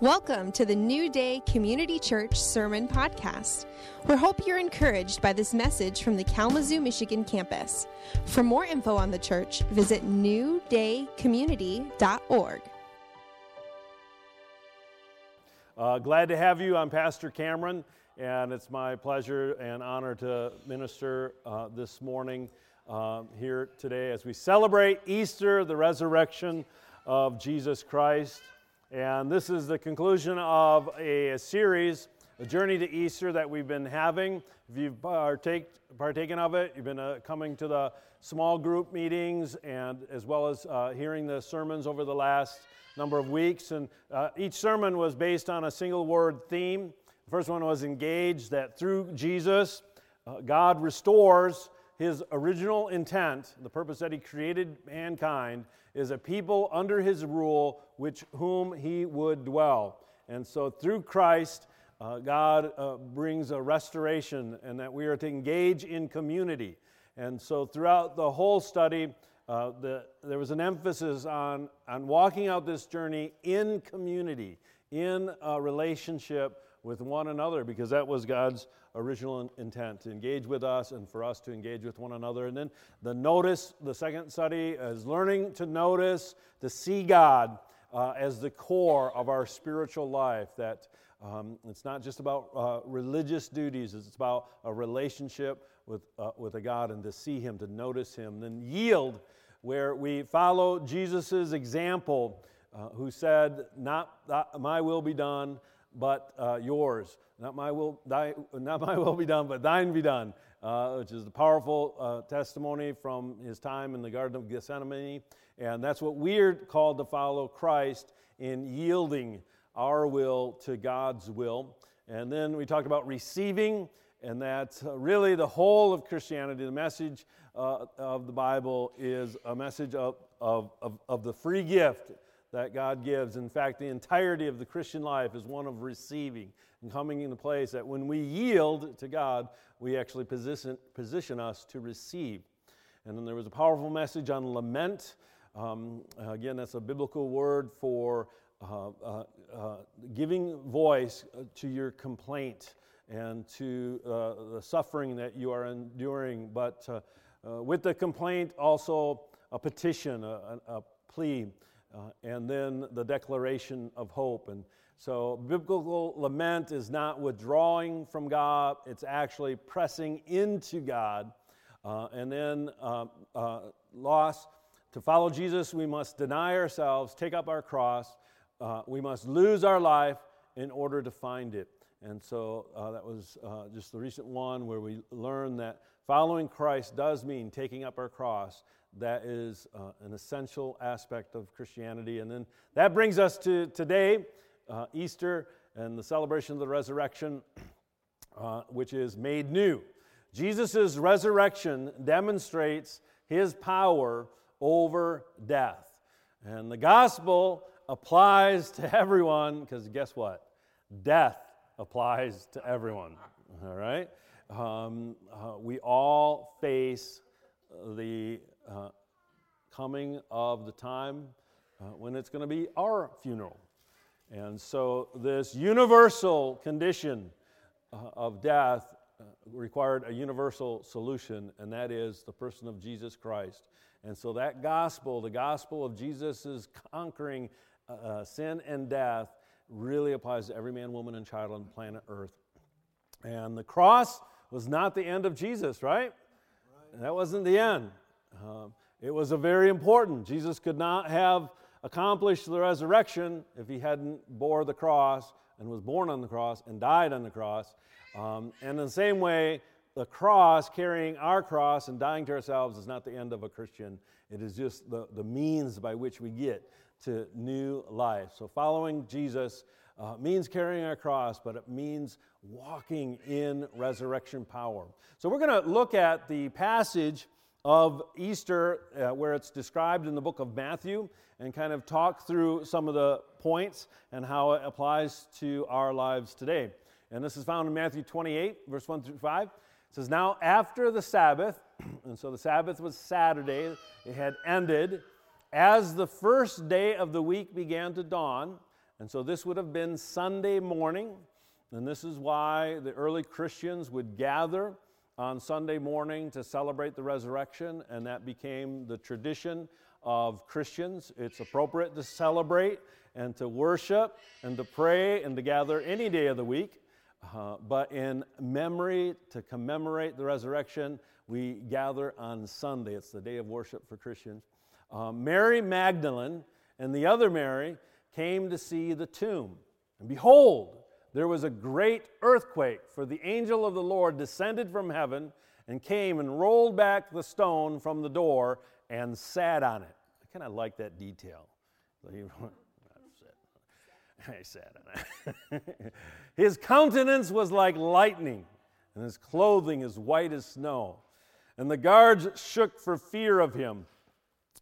Welcome to the New Day Community Church Sermon Podcast. We hope you're encouraged by this message from the Kalamazoo, Michigan campus. For more info on the church, visit newdaycommunity.org. Uh, glad to have you. I'm Pastor Cameron, and it's my pleasure and honor to minister uh, this morning uh, here today as we celebrate Easter, the resurrection of Jesus Christ. And this is the conclusion of a, series, a journey to Easter that we've been having. If you've partake, partaken of it, you've been uh, coming to the small group meetings and as well as uh, hearing the sermons over the last number of weeks. And uh, each sermon was based on a single word theme. The first one was engaged that through Jesus, uh, God restores his original intent, the purpose that he created mankind, is a people under his rule, which whom he would dwell. And so through Christ, uh, God uh, brings a restoration, and that we are to engage in community. And so throughout the whole study, uh, the, there was an emphasis on, on walking out this journey in community, in a relationship with one another, because that was God's original intent to engage with us and for us to engage with one another. And then the notice, the second study is learning to notice, to see God uh, as the core of our spiritual life. That um, it's not just about uh, religious duties, it's about a relationship with, uh, with a God and to see Him, to notice Him. Then yield, where we follow Jesus' example, uh, who said, Not my will be done, but uh, yours. Not my will, thy, not my will be done, but thine be done, uh, which is the powerful uh, testimony from his time in the Garden of Gethsemane. And that's what we're called to follow Christ in yielding our will to God's will. And then we talked about receiving, and that uh, really the whole of Christianity, the message uh, of the Bible, is a message of, of, of, of the free gift that God gives. In fact, the entirety of the Christian life is one of receiving and coming into place that when we yield to God, we actually position, position us to receive. And then there was a powerful message on lament. Um, again, that's a biblical word for uh, uh, uh, giving voice to your complaint and to uh, the suffering that you are enduring. But uh, uh, with the complaint, also a petition, a, a plea. Uh, and then the declaration of hope. And so, biblical lament is not withdrawing from God, it's actually pressing into God. Uh, and then, uh, uh loss. To follow Jesus, we must deny ourselves, take up our cross, uh, we must lose our life in order to find it. And so that was just the recent one where we learned that following Christ does mean taking up our cross that is uh, an essential aspect of Christianity. And then that brings us to today, uh, Easter, and the celebration of the resurrection, uh, which is made new. Jesus' resurrection demonstrates his power over death. And the gospel applies to everyone, because guess what? Death applies to everyone. All right? Um, uh, we all face the uh, coming of the time uh, when it's going to be our funeral. And so, this universal condition uh, of death uh, required a universal solution, and that is the person of Jesus Christ. And so, that gospel, the gospel of Jesus' conquering uh, sin and death, really applies to every man, woman, and child on planet Earth. And the cross was not the end of Jesus, right? right. That wasn't the end. Um, it was a very important. Jesus could not have accomplished the resurrection if he hadn't bore the cross and was born on the cross and died on the cross. Um, and in the same way, the cross, carrying our cross and dying to ourselves, is not the end of a Christian. It is just the, the means by which we get to new life. So, following Jesus uh, means carrying our cross, but it means walking in resurrection power. So, we're going to look at the passage of Easter, uh, where it's described in the book of Matthew, and kind of talk through some of the points and how it applies to our lives today. And this is found in Matthew 28, verse 1 through 5. It says, Now after the Sabbath, and so the Sabbath was Saturday, it had ended. As the first day of the week began to dawn, And so this would have been Sunday morning. And this is why the early Christians would gather on Sunday morning to celebrate the resurrection, and that became the tradition of Christians. It's appropriate to celebrate and to worship and to pray and to gather any day of the week. Uh, but in memory, to commemorate the resurrection, we gather on Sunday. It's the day of worship for Christians. Uh, Mary Magdalene and the other Mary came to see the tomb. And behold, there was a great earthquake, for the angel of the Lord descended from heaven and came and rolled back the stone from the door and sat on it. I kind of like that detail. I sat on it. his countenance was like lightning, and his clothing as white as snow. And the guards shook for fear of him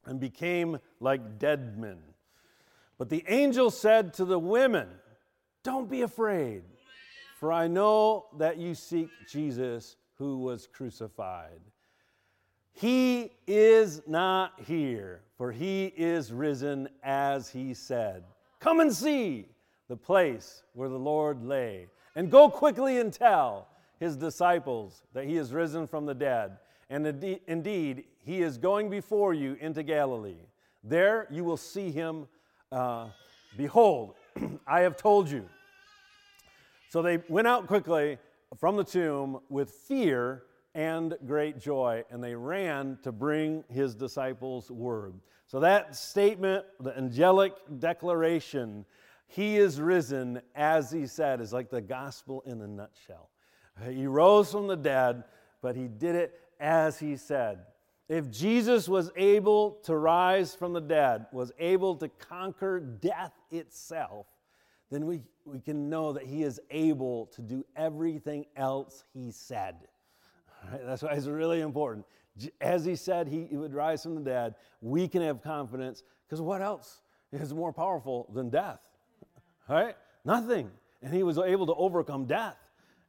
and became like dead men. But the angel said to the women, don't be afraid, for I know that you seek Jesus who was crucified. He is not here, for he is risen as he said. Come and see the place where the Lord lay, and go quickly and tell his disciples that he is risen from the dead. And indeed, he is going before you into Galilee. There you will see him. Uh, behold, I have told you. So they went out quickly from the tomb with fear and great joy, and they ran to bring his disciples word. So that statement, the angelic declaration, he is risen as he said, is like the gospel in a nutshell. He rose from the dead, but he did it as he said. If Jesus was able to rise from the dead, was able to conquer death itself, then we, we can know that he is able to do everything else he said. Right? That's why it's really important. As he said he, he would rise from the dead, we can have confidence because what else is more powerful than death? Right? Nothing. And he was able to overcome death.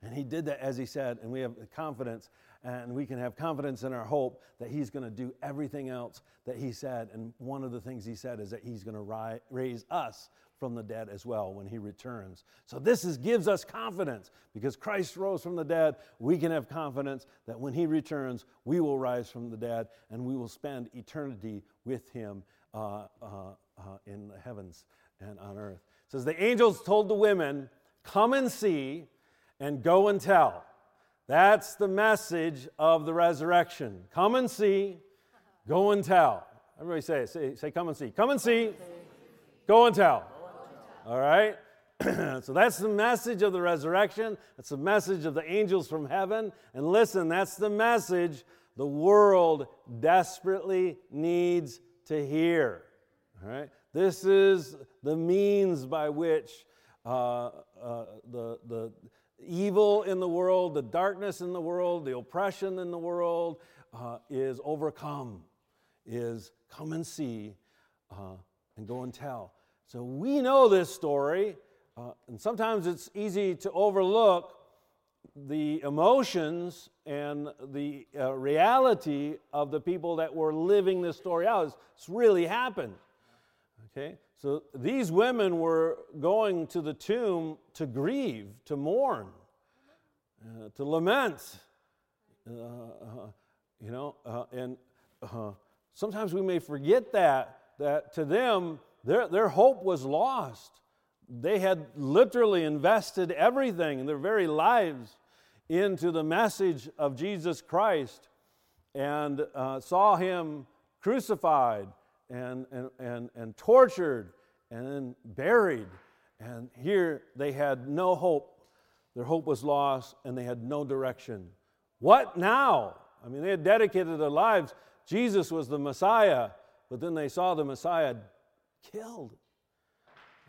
And he did that as he said, and we have confidence and we can have confidence in our hope that He's going to do everything else that He said. And one of the things He said is that He's going to ri- raise us from the dead as well when He returns. So this is, gives us confidence because Christ rose from the dead. We can have confidence that when He returns, we will rise from the dead and we will spend eternity with Him uh, uh, uh, in the heavens and on earth. It says the angels told the women, "Come and see, and go and tell." That's the message of the resurrection. Come and see, go and tell. Everybody say. Say, say come and see. Come and see, go and tell. All right? so that's the message of the resurrection. That's the message of the angels from heaven. And listen, that's the message the world desperately needs to hear. All right? This is the means by which uh, uh, the, the evil in the world, the darkness in the world, the oppression in the world uh, is overcome, is come and see uh, and go and tell. So we know this story, uh, and sometimes it's easy to overlook the emotions and the uh, reality of the people that were living this story out. It's, it's really happened. Okay? So these women were going to the tomb to grieve, to mourn, uh, to lament. Uh, uh you know, uh, and uh, sometimes we may forget that, that to them, their, their hope was lost. They had literally invested everything, their very lives, into the message of Jesus Christ and uh, saw him crucified and, and, and, and tortured and then buried. And here they had no hope. Their hope was lost and they had no direction. What now? I mean, they had dedicated their lives. Jesus was the Messiah, but then they saw the Messiah killed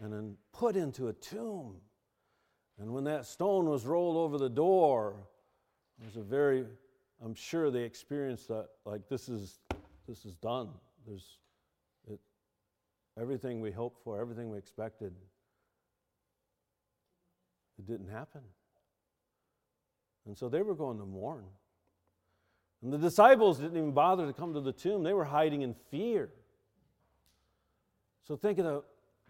and then put into a tomb. And when that stone was rolled over the door, it was a very, I'm sure they experienced that, like, this is, this is done. There's, it, Everything we hoped for, everything we expected, it didn't happen. And so they were going to mourn. And the disciples didn't even bother to come to the tomb, they were hiding in fear. So think of the,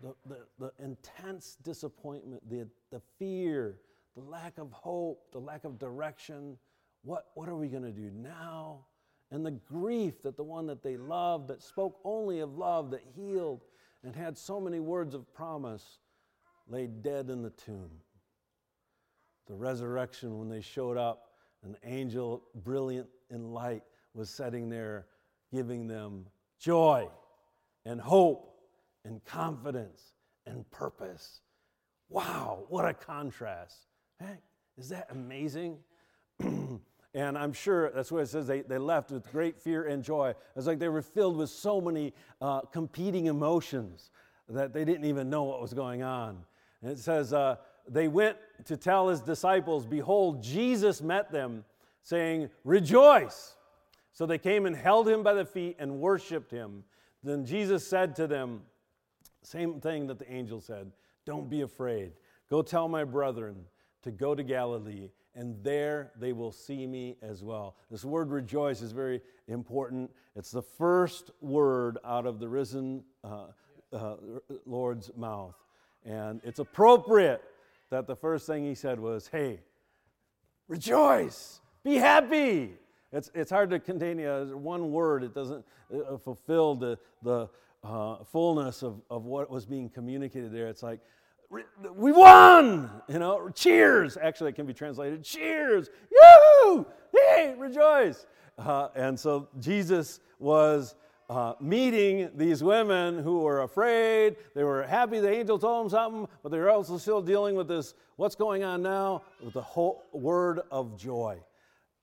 the, the, the intense disappointment, the, the fear, the lack of hope, the lack of direction. What, what are we going to do now? And the grief that the one that they loved, that spoke only of love, that healed and had so many words of promise, lay dead in the tomb. The resurrection, when they showed up, an angel, brilliant in light, was sitting there giving them joy and hope and confidence and purpose. Wow, what a contrast. Is that amazing? and I'm sure that's what it says they, they left with great fear and joy. It's like they were filled with so many uh, competing emotions that they didn't even know what was going on. And it says, uh, they went to tell his disciples, Behold, Jesus met them, saying, Rejoice. So they came and held him by the feet and worshiped him. Then Jesus said to them, same thing that the angel said Don't be afraid. Go tell my brethren to go to Galilee, and there they will see me as well. This word rejoice is very important. It's the first word out of the risen uh, uh, Lord's mouth. And it's appropriate that the first thing he said was, Hey, rejoice, be happy. It's, it's hard to contain uh, one word, it doesn't uh, fulfill the, the uh, fullness of, of what was being communicated there. It's like, we won! You know, cheers! Actually, it can be translated cheers! Yoo! Hey, rejoice! Uh, and so Jesus was uh, meeting these women who were afraid. They were happy the angel told them something, but they were also still dealing with this what's going on now with the whole word of joy.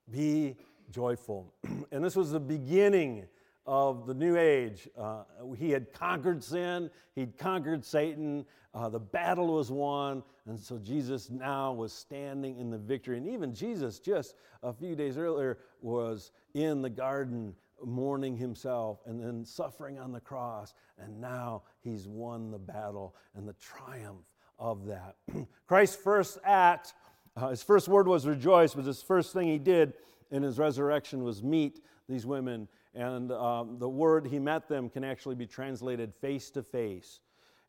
Be joyful. and this was the beginning of the new age. Uh, he had conquered sin, he'd conquered Satan, uh, the battle was won, and so Jesus now was standing in the victory. And even Jesus, just a few days earlier, was in the garden mourning himself and then suffering on the cross. And now he's won the battle and the triumph of that. Christ's first act, uh, his first word was rejoice, but his first thing he did in his resurrection was meet these women. And um, the word he met them can actually be translated face to face.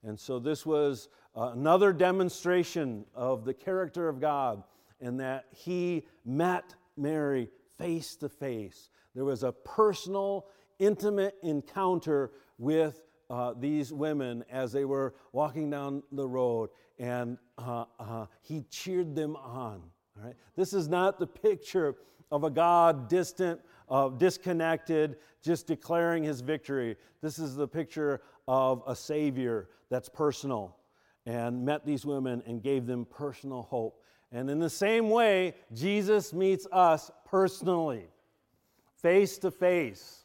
And so this was uh, another demonstration of the character of God in that he met Mary face to face. There was a personal, intimate encounter with uh, these women as they were walking down the road, and uh, uh, he cheered them on. All right? This is not the picture of a God distant, uh, disconnected, just declaring his victory. This is the picture of a Savior that's personal and met these women and gave them personal hope. And in the same way, Jesus meets us personally face to face.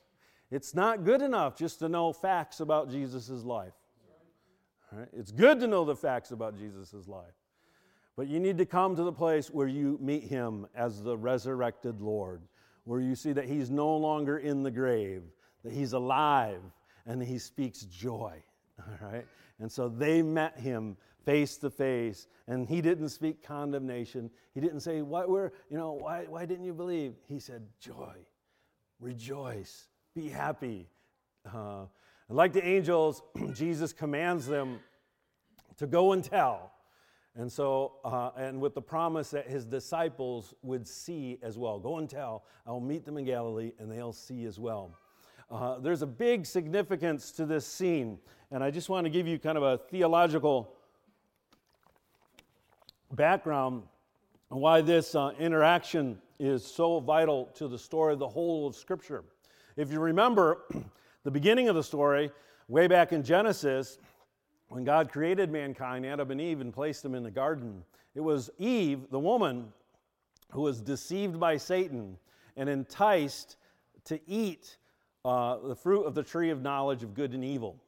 It's not good enough just to know facts about Jesus' life. Right? It's good to know the facts about Jesus' life. But you need to come to the place where you meet him as the resurrected Lord, where you see that he's no longer in the grave, that he's alive, and he speaks joy. All right? And so they met him face to face, and he didn't speak condemnation. He didn't say, why, where, you know, why, why didn't you believe? He said, Joy rejoice, be happy. Uh, and like the angels, Jesus commands them to go and tell. And so, uh, and with the promise that his disciples would see as well. Go and tell, I'll meet them in Galilee, and they'll see as well. Uh, there's a big significance to this scene, and I just want to give you kind of a theological background on why this uh, interaction is so vital to the story of the whole of Scripture. If you remember the beginning of the story, way back in Genesis, when God created mankind, Adam and Eve, and placed them in the garden, it was Eve, the woman, who was deceived by Satan and enticed to eat uh, the fruit of the tree of knowledge of good and evil.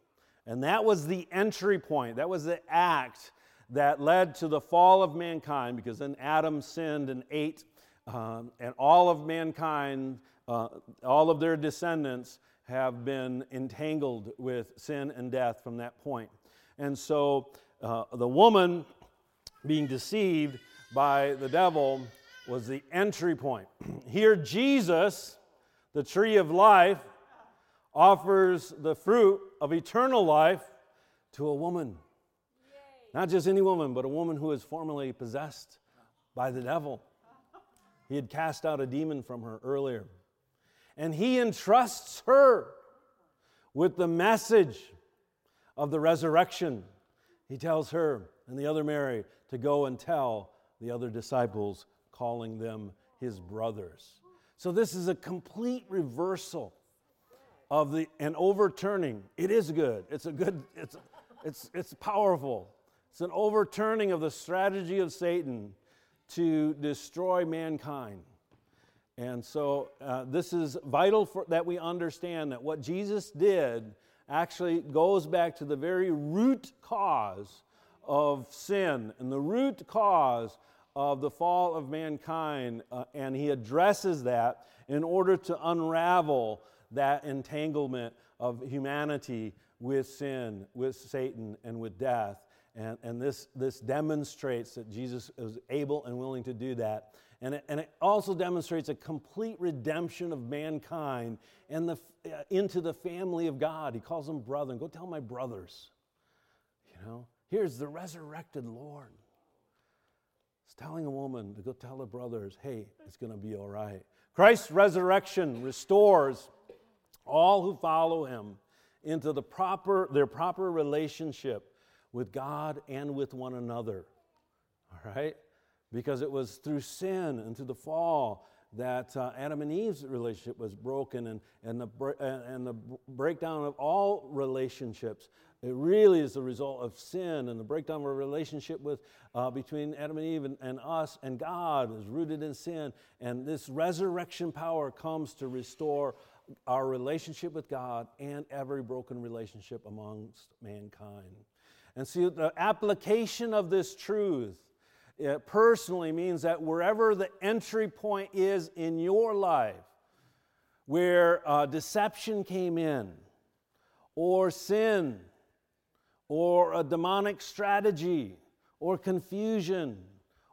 And that was the entry point, that was the act that led to the fall of mankind because then Adam sinned and ate um, and all of mankind, uh, all of their descendants, have been entangled with sin and death from that point. And so uh, the woman being deceived by the devil was the entry point. Here, Jesus, the tree of life, offers the fruit of eternal life to a woman. Not just any woman, but a woman who was formerly possessed by the devil. He had cast out a demon from her earlier. And he entrusts her with the message of the resurrection. He tells her and the other Mary to go and tell the other disciples, calling them his brothers. So this is a complete reversal of the an overturning. It is good. It's a good. It's it's it's powerful. It's an overturning of the strategy of Satan to destroy mankind. And so uh, this is vital for, that we understand that what Jesus did actually goes back to the very root cause of sin and the root cause of the fall of mankind. Uh, and he addresses that in order to unravel that entanglement of humanity with sin, with Satan, and with death. And, and this, this demonstrates that Jesus is able and willing to do that. And it, and it also demonstrates a complete redemption of mankind and the, uh, into the family of God. He calls them brethren. Go tell my brothers. You know, here's the resurrected Lord. It's telling a woman to go tell the brothers, hey, it's going to be all right. Christ's resurrection restores all who follow him into the proper, their proper relationship with God and with one another. All right? Because it was through sin and through the fall that uh, Adam and Eve's relationship was broken, and, and, the, and the breakdown of all relationships. It really is the result of sin, and the breakdown of a relationship with, uh, between Adam and Eve and, and us and God is rooted in sin. And this resurrection power comes to restore our relationship with God and every broken relationship amongst mankind. And see, the application of this truth it personally means that wherever the entry point is in your life, where uh, deception came in, or sin, or a demonic strategy, or confusion,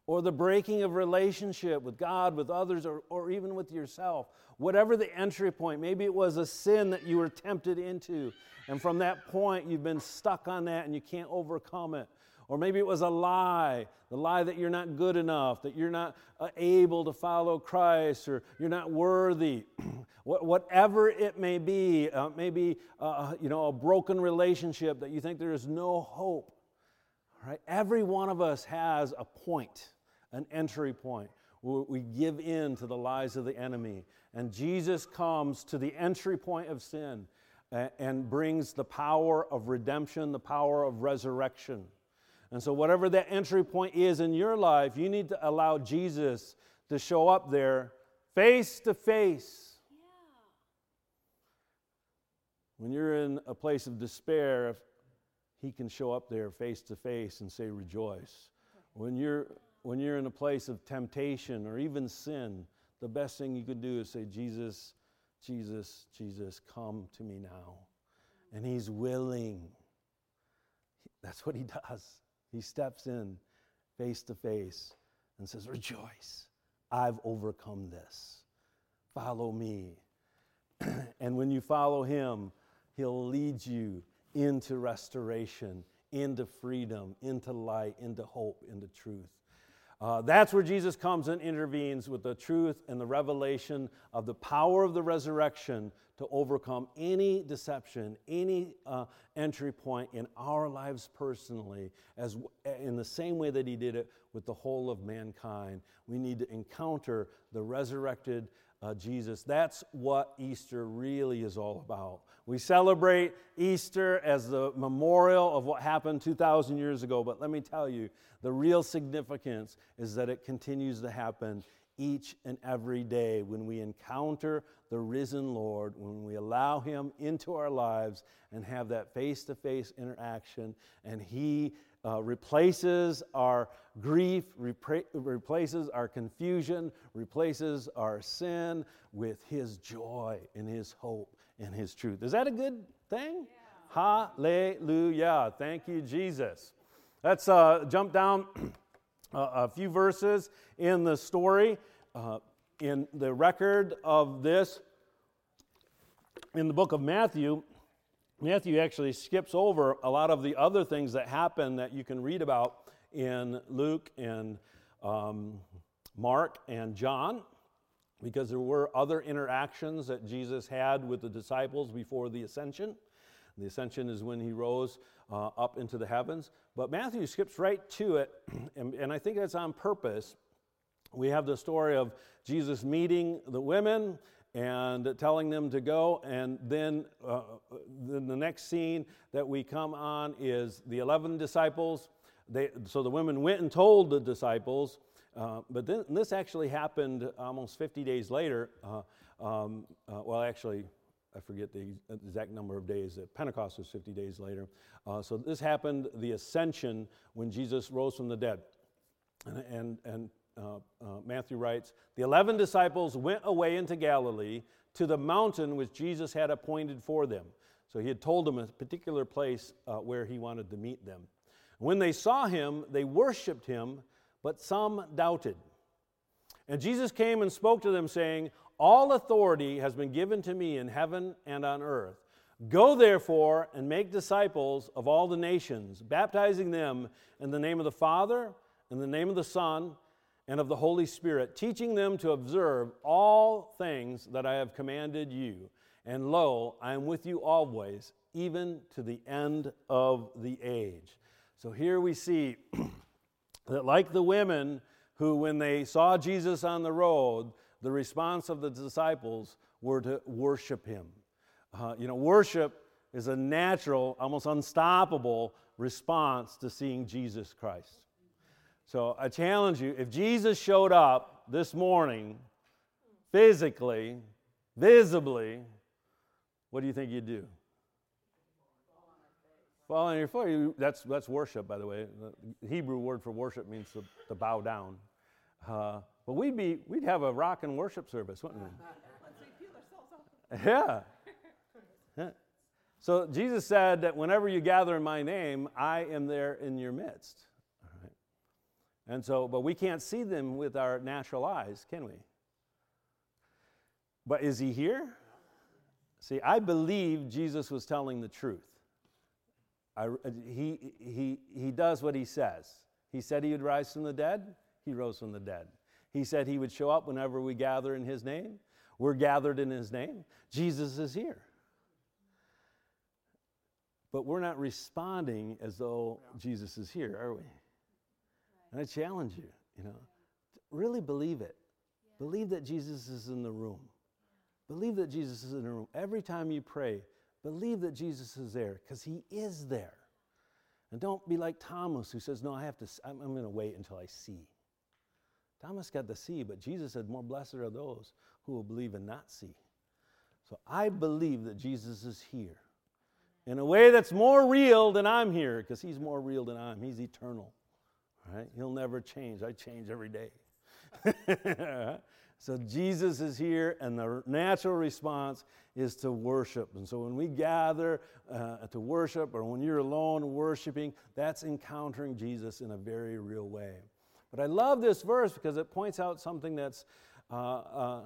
or the breaking of relationship with God, with others, or, or even with yourself, whatever the entry point, maybe it was a sin that you were tempted into, and from that point you've been stuck on that and you can't overcome it. Or maybe it was a lie, the lie that you're not good enough, that you're not uh, able to follow Christ, or you're not worthy. Whatever it may be, uh, maybe uh, you know a broken relationship that you think there is no hope. Right, every one of us has a point, an entry point where we give in to the lies of the enemy, and Jesus comes to the entry point of sin and brings the power of redemption, the power of resurrection. And so, whatever that entry point is in your life, you need to allow Jesus to show up there face to face. When you're in a place of despair, he can show up there face to face and say, Rejoice. When you're, when you're in a place of temptation or even sin, the best thing you can do is say, Jesus, Jesus, Jesus, come to me now. And he's willing. That's what he does. He steps in face to face and says, Rejoice, I've overcome this. Follow me. and when you follow him, he'll lead you into restoration, into freedom, into light, into hope, into truth. Uh, that's where Jesus comes and intervenes with the truth and the revelation of the power of the resurrection to overcome any deception, any uh, entry point in our lives personally, as in the same way that He did it with the whole of mankind. We need to encounter the resurrected uh, Jesus. That's what Easter really is all about. We celebrate Easter as the memorial of what happened 2,000 years ago, but let me tell you, the real significance is that it continues to happen each and every day when we encounter the risen Lord, when we allow Him into our lives and have that face to face interaction, and He uh, replaces our grief, repra- replaces our confusion, replaces our sin with His joy and His hope and His truth. Is that a good thing? Yeah. Hallelujah. Thank you, Jesus. Let's uh, jump down a few verses in the story. Uh, in the record of this in the book of Matthew, Matthew actually skips over a lot of the other things that happen that you can read about in Luke and um, Mark and John, because there were other interactions that Jesus had with the disciples before the ascension. The ascension is when he rose uh, up into the heavens. But Matthew skips right to it, and, and I think that's on purpose. We have the story of Jesus meeting the women and telling them to go. And then, uh, then the next scene that we come on is the 11 disciples. They, so the women went and told the disciples, uh, but then this actually happened almost 50 days later. Uh, um, uh, well, actually, I forget the exact number of days. Pentecost was 50 days later. Uh, so this happened, the ascension, when Jesus rose from the dead. And, and, and uh, uh, Matthew writes, the 11 disciples went away into Galilee to the mountain which Jesus had appointed for them. So he had told them a particular place uh, where he wanted to meet them. When they saw him, they worshiped him, but some doubted. And Jesus came and spoke to them, saying, All authority has been given to me in heaven and on earth. Go therefore and make disciples of all the nations, baptizing them in the name of the Father, in the name of the Son, and of the Holy Spirit, teaching them to observe all things that I have commanded you. And lo, I am with you always, even to the end of the age. So here we see that, like the women who, when they saw Jesus on the road, the response of the disciples were to worship him. Uh, you know, worship is a natural, almost unstoppable response to seeing Jesus Christ. So I challenge you if Jesus showed up this morning physically, visibly, what do you think you'd do? Fall on your face. That's, that's worship, by the way. The Hebrew word for worship means to, to bow down. Uh, but we'd, be, we'd have a rock and worship service, wouldn't we? yeah. yeah. So Jesus said that whenever you gather in my name, I am there in your midst. And so, but we can't see them with our natural eyes, can we? But is he here? See, I believe Jesus was telling the truth. I, uh, he, he, he does what he says. He said he would rise from the dead, he rose from the dead. He said he would show up whenever we gather in his name. We're gathered in his name. Jesus is here. But we're not responding as though Jesus is here, are we? And I challenge you, you know, really believe it. Yeah. Believe that Jesus is in the room. Yeah. Believe that Jesus is in the room. Every time you pray, believe that Jesus is there because he is there. And don't be like Thomas who says, No, I have to, I'm, I'm going to wait until I see. Thomas got to see, but Jesus said, More blessed are those who will believe and not see. So I believe that Jesus is here in a way that's more real than I'm here because he's more real than I'm. He's eternal. Right? He'll never change. I change every day. so Jesus is here, and the natural response is to worship. And so when we gather uh, to worship, or when you're alone worshiping, that's encountering Jesus in a very real way. But I love this verse because it points out something that's, uh, uh,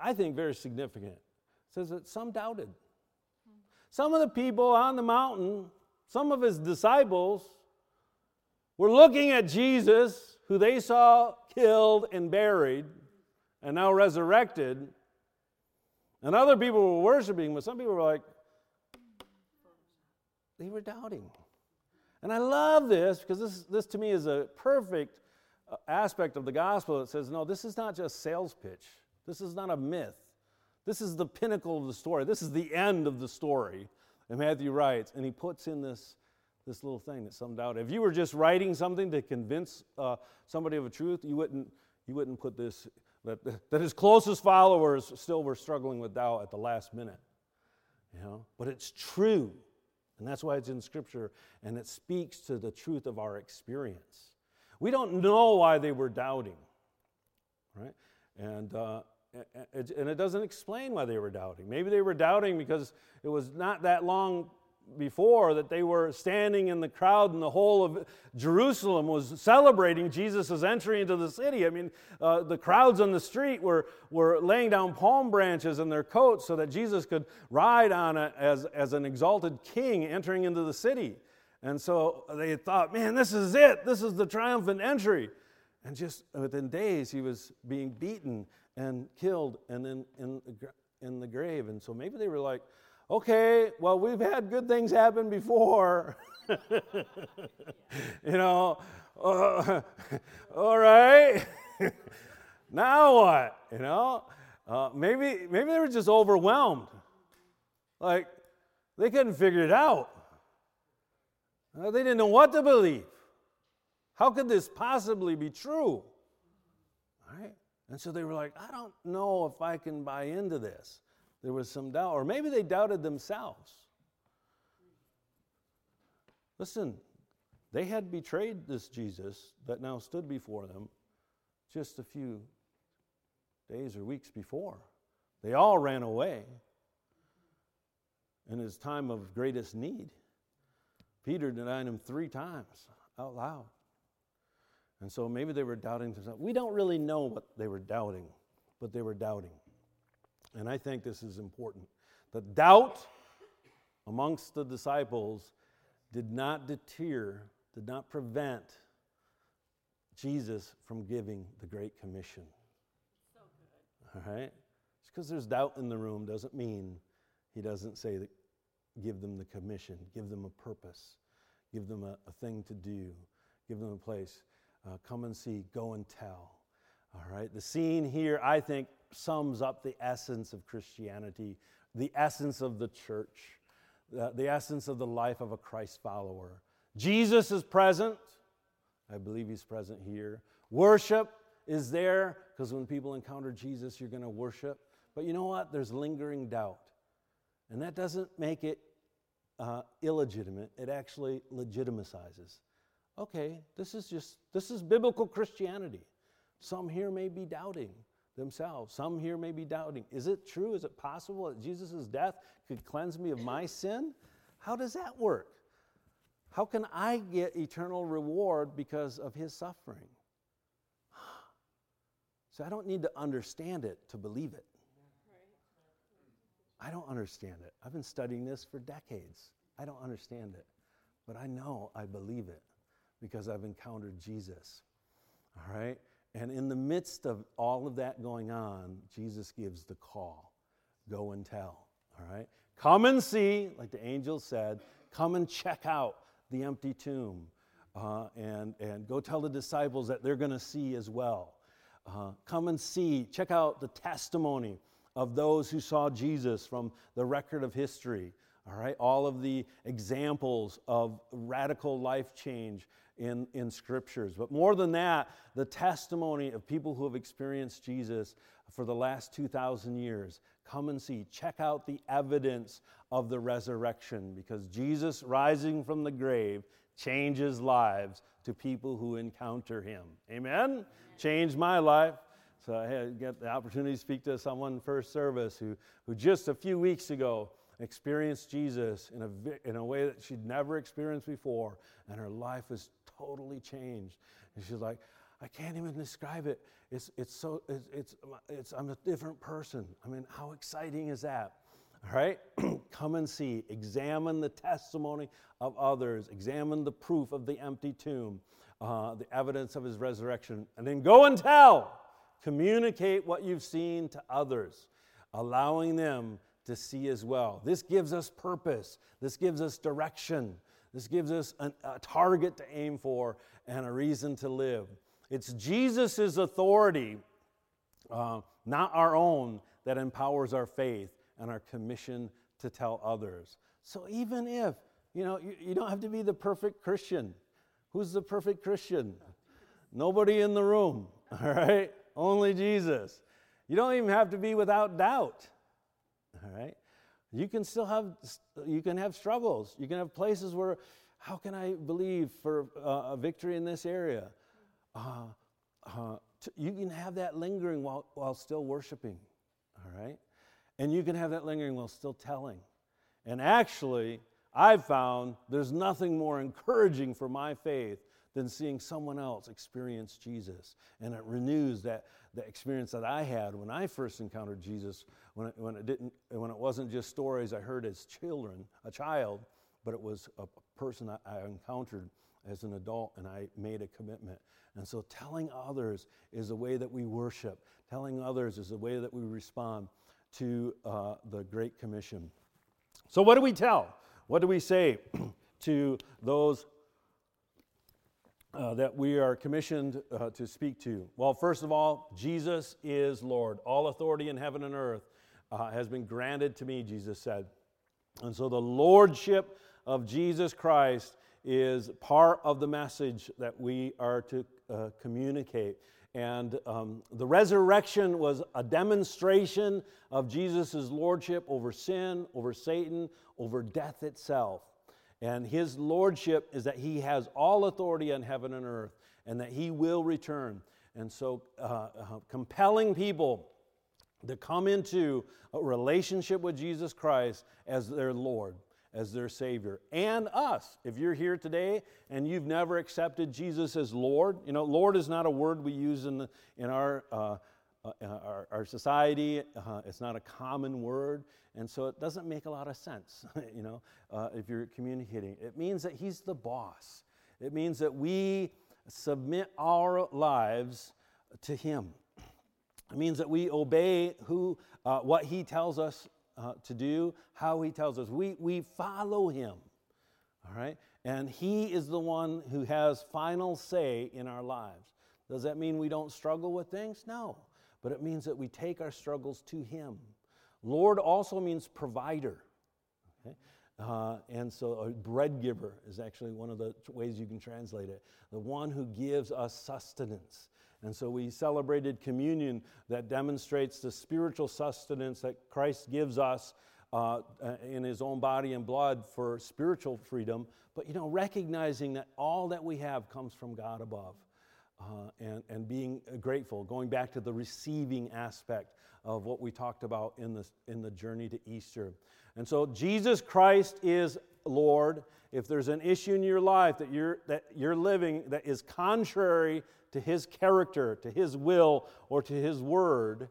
I think, very significant. It says that some doubted. Some of the people on the mountain, some of his disciples, we're looking at Jesus, who they saw killed and buried and now resurrected. And other people were worshiping, but some people were like, they were doubting. And I love this because this, this to me is a perfect uh, aspect of the gospel that says, no, this is not just sales pitch. This is not a myth. This is the pinnacle of the story. This is the end of the story. And Matthew writes, and he puts in this this little thing that some doubt. If you were just writing something to convince uh, somebody of a truth, you wouldn't, you wouldn't put this, that, that his closest followers still were struggling with doubt at the last minute. You know? But it's true. And that's why it's in Scripture, and it speaks to the truth of our experience. We don't know why they were doubting, right? And, uh, and it doesn't explain why they were doubting. Maybe they were doubting because it was not that long before that they were standing in the crowd and the whole of Jerusalem was celebrating Jesus' entry into the city. I mean, uh, the crowds on the street were, were laying down palm branches in their coats so that Jesus could ride on it as, as an exalted king entering into the city. And so they thought, man, this is it. This is the triumphant entry. And just within days, he was being beaten and killed and then in, in the grave. And so maybe they were like, okay, well, we've had good things happen before. you know, uh, all right. now what? You know, uh, maybe maybe they were just overwhelmed. Like they couldn't figure it out. Uh, they didn't know what to believe. How could this possibly be true? Right? And so they were like, I don't know if I can buy into this. There was some doubt, or maybe they doubted themselves. Listen, they had betrayed this Jesus that now stood before them just a few days or weeks before. They all ran away in his time of greatest need. Peter denied him three times out loud. And so maybe they were doubting themselves. We don't really know what they were doubting, but they were doubting. And I think this is important. The doubt amongst the disciples did not deter, did not prevent Jesus from giving the Great Commission. So All right? Just because there's doubt in the room doesn't mean he doesn't say that give them the commission, give them a purpose, give them a, a thing to do, give them a place. Uh, come and see, go and tell. All right? The scene here, I think, sums up the essence of Christianity, the essence of the church, the, essence of the life of a Christ follower. Jesus is present. I believe he's present here. Worship is there because when people encounter Jesus, you're going to worship. But you know what? There's lingering doubt. And that doesn't make it uh, illegitimate, it actually legitimizes. Okay, this is just, this is biblical Christianity. Some here may be doubting themselves. Some here may be doubting is it true? Is it possible that Jesus' death could cleanse me of my sin? How does that work? How can I get eternal reward because of his suffering? So I don't need to understand it to believe it. I don't understand it. I've been studying this for decades. I don't understand it. But I know I believe it because I've encountered Jesus. All right? And in the midst of all of that going on, Jesus gives the call go and tell. All right? Come and see, like the angel said, come and check out the empty tomb. Uh, and, and go tell the disciples that they're going to see as well. Uh, come and see, check out the testimony of those who saw Jesus from the record of history. All right, all of the examples of radical life change in, in scriptures. But more than that, the testimony of people who have experienced Jesus for the last 2,000 years. Come and see. Check out the evidence of the resurrection because Jesus rising from the grave changes lives to people who encounter him. Amen? Changed my life. So I had get the opportunity to speak to someone first service who, who just a few weeks ago experienced Jesus in a, in a way that she'd never experienced before, and her life was totally changed. And she's like, I can't even describe it. It's, it's so, it's, it's, it's, I'm a different person. I mean, how exciting is that? All right? Come and see. Examine the testimony of others. Examine the proof of the empty tomb, uh, the evidence of his resurrection. And then go and tell. Communicate what you've seen to others, allowing them to see as well. This gives us purpose, this gives us direction, this gives us an, a target to aim for and a reason to live. It's Jesus' authority, uh, not our own, that empowers our faith and our commission to tell others. So even if, you know, you, you don't have to be the perfect Christian. Who's the perfect Christian? Nobody in the room, all right? Only Jesus. You don't even have to be without doubt. All right? You can still have you can have struggles. You can have places where how can I believe for uh, a victory in this area? Uh, uh, t- you can have that lingering while, while still worshiping, all right? And you can have that lingering while still telling. And actually, I've found there's nothing more encouraging for my faith than seeing someone else experience Jesus. And it renews that, the experience that I had when I first encountered Jesus, when it, when, it didn't, when it wasn't just stories I heard as children, a child, but it was a person I, I encountered as an adult and I made a commitment. And so telling others is a way that we worship, telling others is a way that we respond to uh, the Great Commission. So, what do we tell? What do we say to those uh, that we are commissioned uh, to speak to? Well, first of all, Jesus is Lord. All authority in heaven and earth uh, has been granted to me, Jesus said. And so the lordship of Jesus Christ is part of the message that we are to uh, communicate. And um, the resurrection was a demonstration of Jesus' lordship over sin, over Satan, over death itself. And his lordship is that he has all authority on heaven and earth and that he will return. And so, uh, uh, compelling people to come into a relationship with Jesus Christ as their Lord, as their Savior, and us. If you're here today and you've never accepted Jesus as Lord, you know, Lord is not a word we use in, the, in our. Uh, uh, our, our, society. Uh, it's not a common word, and so it doesn't make a lot of sense, you know, uh, if you're communicating. It means that He's the boss. It means that we submit our lives to Him. It means that we obey who, uh, what He tells us uh, to do, how He tells us. We, we follow Him, all right? And He is the one who has final say in our lives. Does that mean we don't struggle with things? No but it means that we take our struggles to Him. Lord also means provider. Okay? Uh, and so a bread giver is actually one of the ways you can translate it. The one who gives us sustenance. And so we celebrated communion that demonstrates the spiritual sustenance that Christ gives us uh, uh in his own body and blood for spiritual freedom. But, you know, recognizing that all that we have comes from God above uh, and, and being grateful, going back to the receiving aspect of what we talked about in the, in the journey to Easter. And so Jesus Christ is Lord. If there's an issue in your life that you're, that you're living that is contrary to His character, to His will, or to His word,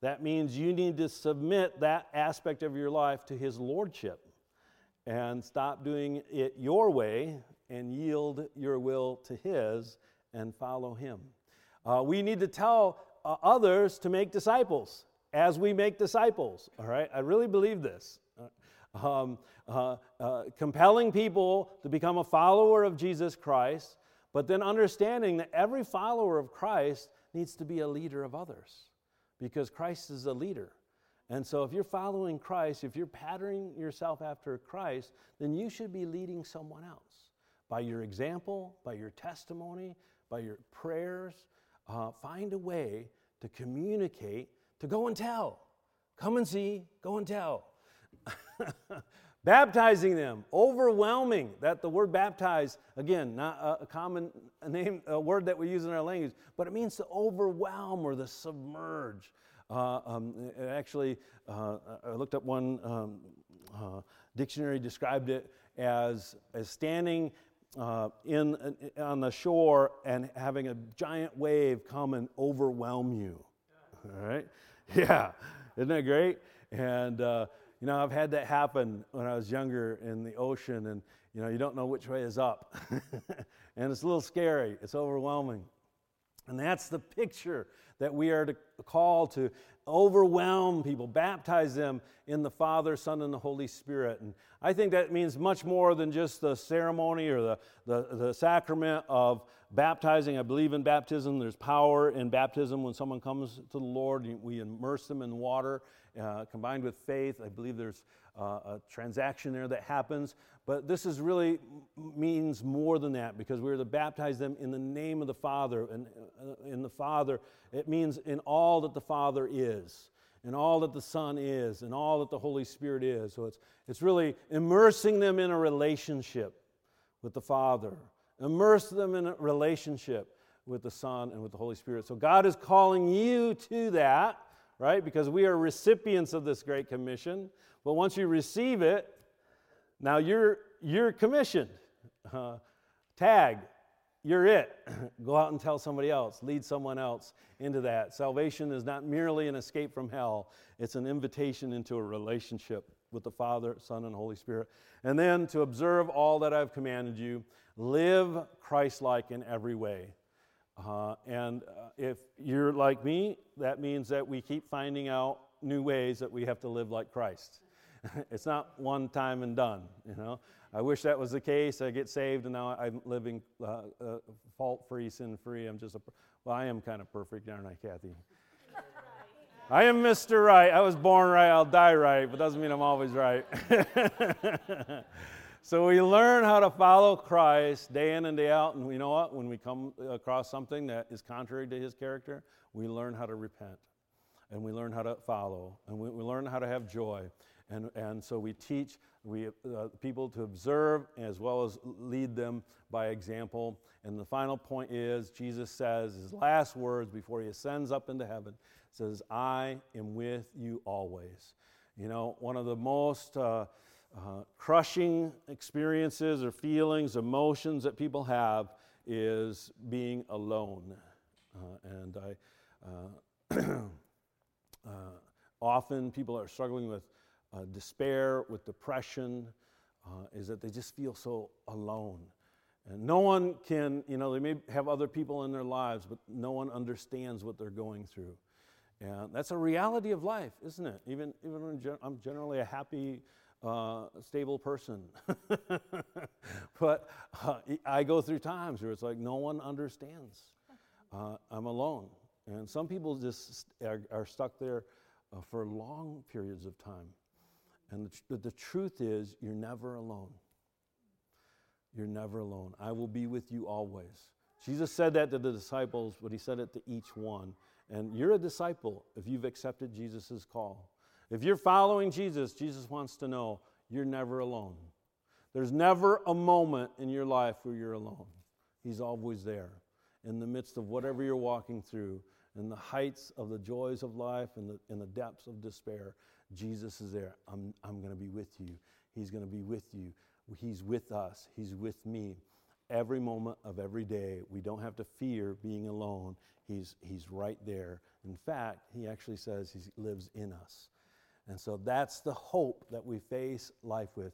that means you need to submit that aspect of your life to His Lordship and stop doing it your way and yield your will to His and follow him. Uh, we need to tell uh, others to make disciples as we make disciples, all right? I really believe this. Uh, um, uh, uh, compelling people to become a follower of Jesus Christ, but then understanding that every follower of Christ needs to be a leader of others because Christ is a leader. And so, if you're following Christ, if you're patterning yourself after Christ, then you should be leading someone else by your example, by your testimony, by your prayers. Uh, find a way to communicate, to go and tell. Come and see, go and tell. Baptizing them, overwhelming. That the word baptize, again, not a, common name, a word that we use in our language, but it means to overwhelm or to submerge. Uh, um, actually, uh, I looked up one um, uh, dictionary described it as, as standing uh, in, uh, on the shore and having a giant wave come and overwhelm you. All right? Yeah. Isn't that great? And, uh, you know, I've had that happen when I was younger in the ocean, and, you know, you don't know which way is up. and it's a little scary, it's overwhelming. And that's the picture that we are to call to overwhelm people, baptize them in the Father, Son, and the Holy Spirit. And I think that means much more than just the ceremony or the, the, the sacrament of baptizing. I believe in baptism. There's power in baptism when someone comes to the Lord. We immerse them in water uh, combined with faith. I believe there's uh, a transaction there that happens. But this is really means more than that because we're to baptize them in the name of the Father. And uh, in the Father, it means in all that the Father is, in all that the Son is, and all that the Holy Spirit is. So it's, it's really immersing them in a relationship with the Father, immerse them in a relationship with the Son and with the Holy Spirit. So God is calling you to that, right? Because we are recipients of this great commission. But once you receive it, Now you're, you're commissioned. Uh, tag, you're it. Go out and tell somebody else, lead someone else into that. Salvation is not merely an escape from hell, it's an invitation into a relationship with the Father, Son, and Holy Spirit. And then to observe all that I've commanded you, live Christ like in every way. Uh, and uh, if you're like me, that means that we keep finding out new ways that we have to live like Christ. it's not one time and done, you know. I wish that was the case. I get saved and now I'm living uh, uh, fault free, sin free. I'm just a, well, I am kind of perfect, aren't I, Kathy? I am Mr. Right. I was born right, I'll die right, but doesn't mean I'm always right. so we learn how to follow Christ day in and day out. And you know what? When we come across something that is contrary to his character, we learn how to repent and we learn how to follow and we, we learn how to have joy. And, and so we teach we, uh, people to observe as well as lead them by example. And the final point is Jesus says his last words before he ascends up into heaven says, I am with you always. You know, one of the most uh, uh, crushing experiences or feelings, emotions that people have is being alone. Uh, and I, uh, uh, often people are struggling with uh, despair, with depression, uh, is that they just feel so alone. And no one can, you know, they may have other people in their lives, but no one understands what they're going through. And that's a reality of life, isn't it? Even, even when I'm generally a happy, uh, stable person. but uh, I go through times where it's like no one understands. Uh, I'm alone. And some people just are, are stuck there uh, for long periods of time. And the, tr- the truth is, you're never alone. You're never alone. I will be with you always. Jesus said that to the disciples, but he said it to each one. And you're a disciple if you've accepted Jesus' call. If you're following Jesus, Jesus wants to know you're never alone. There's never a moment in your life where you're alone. He's always there in the midst of whatever you're walking through, in the heights of the joys of life and the, in the depths of despair. Jesus is there. I'm, I'm going to be with you. He's going to be with you. He's with us. He's with me. Every moment of every day, we don't have to fear being alone. He's, he's right there. In fact, he actually says he lives in us. And so that's the hope that we face life with.